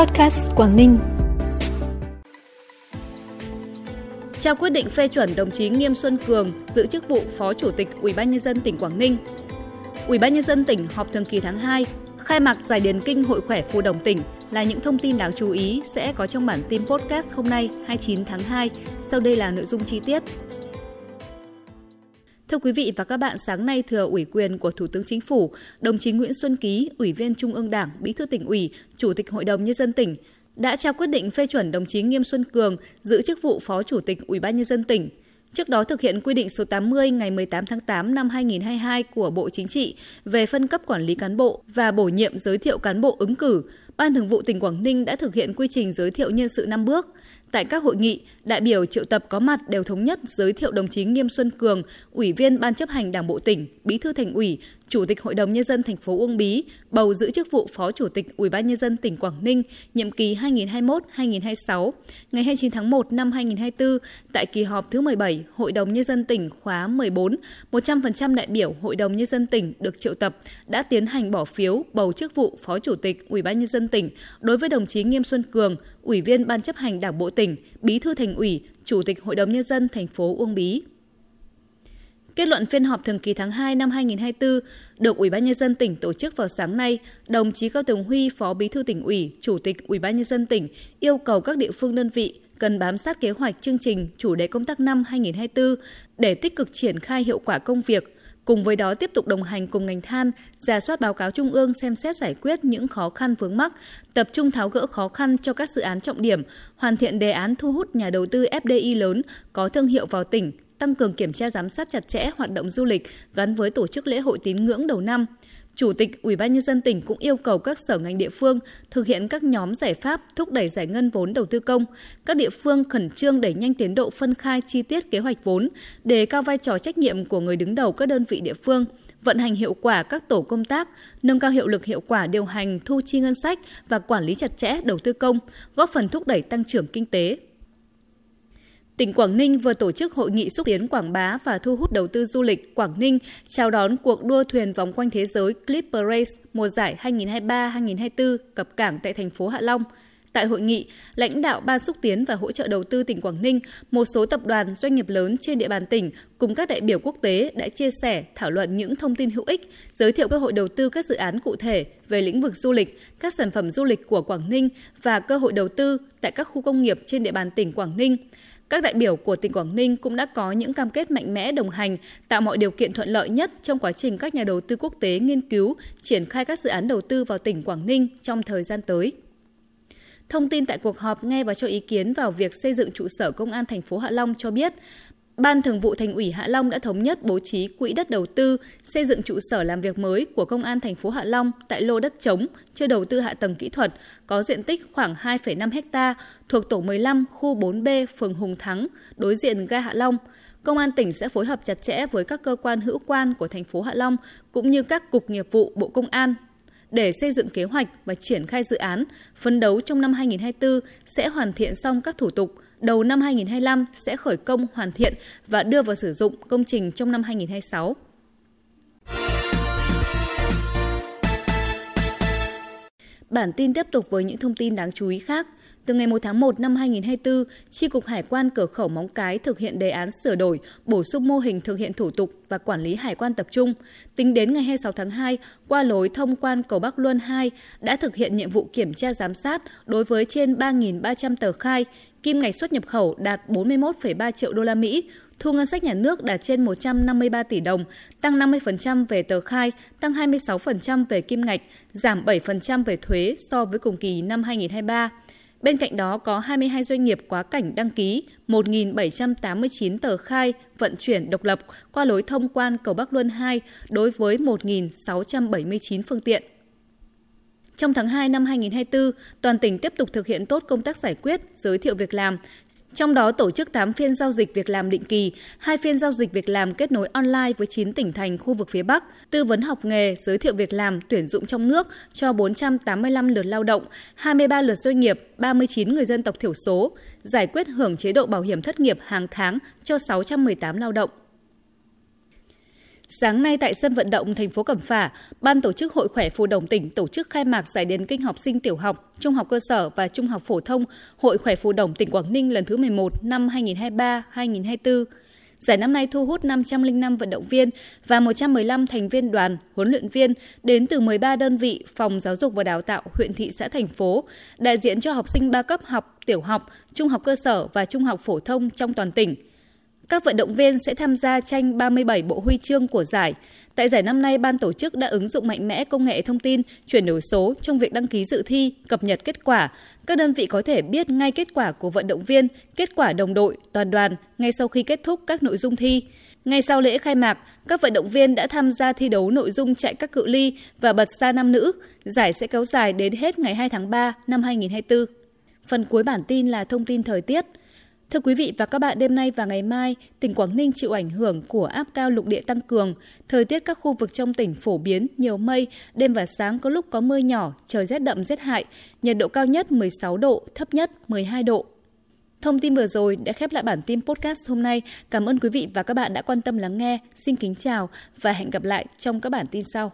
Podcast Quảng Ninh. Trao quyết định phê chuẩn đồng chí Nghiêm Xuân Cường giữ chức vụ Phó Chủ tịch Ủy ban nhân dân tỉnh Quảng Ninh. Ủy ban nhân dân tỉnh họp thường kỳ tháng 2, khai mạc giải điền kinh Hội khỏe phù đồng tỉnh là những thông tin đáng chú ý sẽ có trong bản tin podcast hôm nay 29 tháng 2. Sau đây là nội dung chi tiết. Thưa quý vị và các bạn, sáng nay thừa ủy quyền của Thủ tướng Chính phủ, đồng chí Nguyễn Xuân Ký, Ủy viên Trung ương Đảng, Bí thư tỉnh ủy, Chủ tịch Hội đồng nhân dân tỉnh đã trao quyết định phê chuẩn đồng chí Nghiêm Xuân Cường giữ chức vụ Phó Chủ tịch Ủy ban nhân dân tỉnh. Trước đó thực hiện quy định số 80 ngày 18 tháng 8 năm 2022 của Bộ Chính trị về phân cấp quản lý cán bộ và bổ nhiệm giới thiệu cán bộ ứng cử, Ban Thường vụ tỉnh Quảng Ninh đã thực hiện quy trình giới thiệu nhân sự năm bước. Tại các hội nghị, đại biểu triệu tập có mặt đều thống nhất giới thiệu đồng chí Nghiêm Xuân Cường, Ủy viên Ban chấp hành Đảng bộ tỉnh, Bí thư Thành ủy, Chủ tịch Hội đồng nhân dân thành phố Uông Bí bầu giữ chức vụ Phó Chủ tịch Ủy ban nhân dân tỉnh Quảng Ninh nhiệm kỳ 2021-2026. Ngày 29 tháng 1 năm 2024, tại kỳ họp thứ 17 Hội đồng nhân dân tỉnh khóa 14, 100% đại biểu Hội đồng nhân dân tỉnh được triệu tập đã tiến hành bỏ phiếu bầu chức vụ Phó Chủ tịch Ủy ban nhân dân tỉnh đối với đồng chí Nghiêm Xuân Cường, Ủy viên Ban chấp hành Đảng bộ tỉnh, Bí thư Thành ủy, Chủ tịch Hội đồng nhân dân thành phố Uông Bí. Kết luận phiên họp thường kỳ tháng 2 năm 2024 được Ủy ban nhân dân tỉnh tổ chức vào sáng nay, đồng chí Cao Tường Huy, Phó Bí thư tỉnh ủy, Chủ tịch Ủy ban nhân dân tỉnh yêu cầu các địa phương đơn vị cần bám sát kế hoạch chương trình chủ đề công tác năm 2024 để tích cực triển khai hiệu quả công việc, Cùng với đó tiếp tục đồng hành cùng ngành than, giả soát báo cáo trung ương xem xét giải quyết những khó khăn vướng mắc, tập trung tháo gỡ khó khăn cho các dự án trọng điểm, hoàn thiện đề án thu hút nhà đầu tư FDI lớn có thương hiệu vào tỉnh, tăng cường kiểm tra giám sát chặt chẽ hoạt động du lịch gắn với tổ chức lễ hội tín ngưỡng đầu năm. Chủ tịch Ủy ban nhân dân tỉnh cũng yêu cầu các sở ngành địa phương thực hiện các nhóm giải pháp thúc đẩy giải ngân vốn đầu tư công. Các địa phương khẩn trương đẩy nhanh tiến độ phân khai chi tiết kế hoạch vốn, đề cao vai trò trách nhiệm của người đứng đầu các đơn vị địa phương, vận hành hiệu quả các tổ công tác, nâng cao hiệu lực hiệu quả điều hành thu chi ngân sách và quản lý chặt chẽ đầu tư công, góp phần thúc đẩy tăng trưởng kinh tế, Tỉnh Quảng Ninh vừa tổ chức hội nghị xúc tiến quảng bá và thu hút đầu tư du lịch Quảng Ninh chào đón cuộc đua thuyền vòng quanh thế giới Clipper Race mùa giải 2023-2024 cập cảng tại thành phố Hạ Long. Tại hội nghị, lãnh đạo Ban xúc tiến và hỗ trợ đầu tư tỉnh Quảng Ninh, một số tập đoàn doanh nghiệp lớn trên địa bàn tỉnh cùng các đại biểu quốc tế đã chia sẻ, thảo luận những thông tin hữu ích, giới thiệu cơ hội đầu tư các dự án cụ thể về lĩnh vực du lịch, các sản phẩm du lịch của Quảng Ninh và cơ hội đầu tư tại các khu công nghiệp trên địa bàn tỉnh Quảng Ninh. Các đại biểu của tỉnh Quảng Ninh cũng đã có những cam kết mạnh mẽ đồng hành, tạo mọi điều kiện thuận lợi nhất trong quá trình các nhà đầu tư quốc tế nghiên cứu, triển khai các dự án đầu tư vào tỉnh Quảng Ninh trong thời gian tới. Thông tin tại cuộc họp nghe và cho ý kiến vào việc xây dựng trụ sở công an thành phố Hạ Long cho biết, Ban Thường vụ Thành ủy Hạ Long đã thống nhất bố trí quỹ đất đầu tư xây dựng trụ sở làm việc mới của Công an thành phố Hạ Long tại lô đất trống chưa đầu tư hạ tầng kỹ thuật có diện tích khoảng 2,5 ha thuộc tổ 15 khu 4B phường Hùng Thắng, đối diện ga Hạ Long. Công an tỉnh sẽ phối hợp chặt chẽ với các cơ quan hữu quan của thành phố Hạ Long cũng như các cục nghiệp vụ Bộ Công an để xây dựng kế hoạch và triển khai dự án, phấn đấu trong năm 2024 sẽ hoàn thiện xong các thủ tục, đầu năm 2025 sẽ khởi công hoàn thiện và đưa vào sử dụng công trình trong năm 2026. Bản tin tiếp tục với những thông tin đáng chú ý khác. Từ ngày 1 tháng 1 năm 2024, Tri Cục Hải quan cửa khẩu Móng Cái thực hiện đề án sửa đổi, bổ sung mô hình thực hiện thủ tục và quản lý hải quan tập trung. Tính đến ngày 26 tháng 2, qua lối thông quan cầu Bắc Luân 2 đã thực hiện nhiệm vụ kiểm tra giám sát đối với trên 3.300 tờ khai, kim ngạch xuất nhập khẩu đạt 41,3 triệu đô la Mỹ, thu ngân sách nhà nước đạt trên 153 tỷ đồng, tăng 50% về tờ khai, tăng 26% về kim ngạch, giảm 7% về thuế so với cùng kỳ năm 2023. Bên cạnh đó có 22 doanh nghiệp quá cảnh đăng ký, 1.789 tờ khai vận chuyển độc lập qua lối thông quan cầu Bắc Luân 2 đối với 1.679 phương tiện. Trong tháng 2 năm 2024, toàn tỉnh tiếp tục thực hiện tốt công tác giải quyết, giới thiệu việc làm, trong đó tổ chức 8 phiên giao dịch việc làm định kỳ, 2 phiên giao dịch việc làm kết nối online với 9 tỉnh thành khu vực phía Bắc, tư vấn học nghề, giới thiệu việc làm, tuyển dụng trong nước cho 485 lượt lao động, 23 lượt doanh nghiệp, 39 người dân tộc thiểu số, giải quyết hưởng chế độ bảo hiểm thất nghiệp hàng tháng cho 618 lao động. Sáng nay tại sân vận động thành phố Cẩm Phả, Ban tổ chức Hội khỏe phù đồng tỉnh tổ chức khai mạc giải điền kinh học sinh tiểu học, trung học cơ sở và trung học phổ thông Hội khỏe phù đồng tỉnh Quảng Ninh lần thứ 11 năm 2023-2024. Giải năm nay thu hút 505 vận động viên và 115 thành viên đoàn, huấn luyện viên đến từ 13 đơn vị phòng giáo dục và đào tạo huyện thị xã thành phố, đại diện cho học sinh ba cấp học, tiểu học, trung học cơ sở và trung học phổ thông trong toàn tỉnh – các vận động viên sẽ tham gia tranh 37 bộ huy chương của giải. Tại giải năm nay, ban tổ chức đã ứng dụng mạnh mẽ công nghệ thông tin, chuyển đổi số trong việc đăng ký dự thi, cập nhật kết quả. Các đơn vị có thể biết ngay kết quả của vận động viên, kết quả đồng đội, toàn đoàn ngay sau khi kết thúc các nội dung thi. Ngay sau lễ khai mạc, các vận động viên đã tham gia thi đấu nội dung chạy các cự ly và bật xa nam nữ. Giải sẽ kéo dài đến hết ngày 2 tháng 3 năm 2024. Phần cuối bản tin là thông tin thời tiết. Thưa quý vị và các bạn, đêm nay và ngày mai, tỉnh Quảng Ninh chịu ảnh hưởng của áp cao lục địa tăng cường. Thời tiết các khu vực trong tỉnh phổ biến, nhiều mây, đêm và sáng có lúc có mưa nhỏ, trời rét đậm rét hại, nhiệt độ cao nhất 16 độ, thấp nhất 12 độ. Thông tin vừa rồi đã khép lại bản tin podcast hôm nay. Cảm ơn quý vị và các bạn đã quan tâm lắng nghe. Xin kính chào và hẹn gặp lại trong các bản tin sau.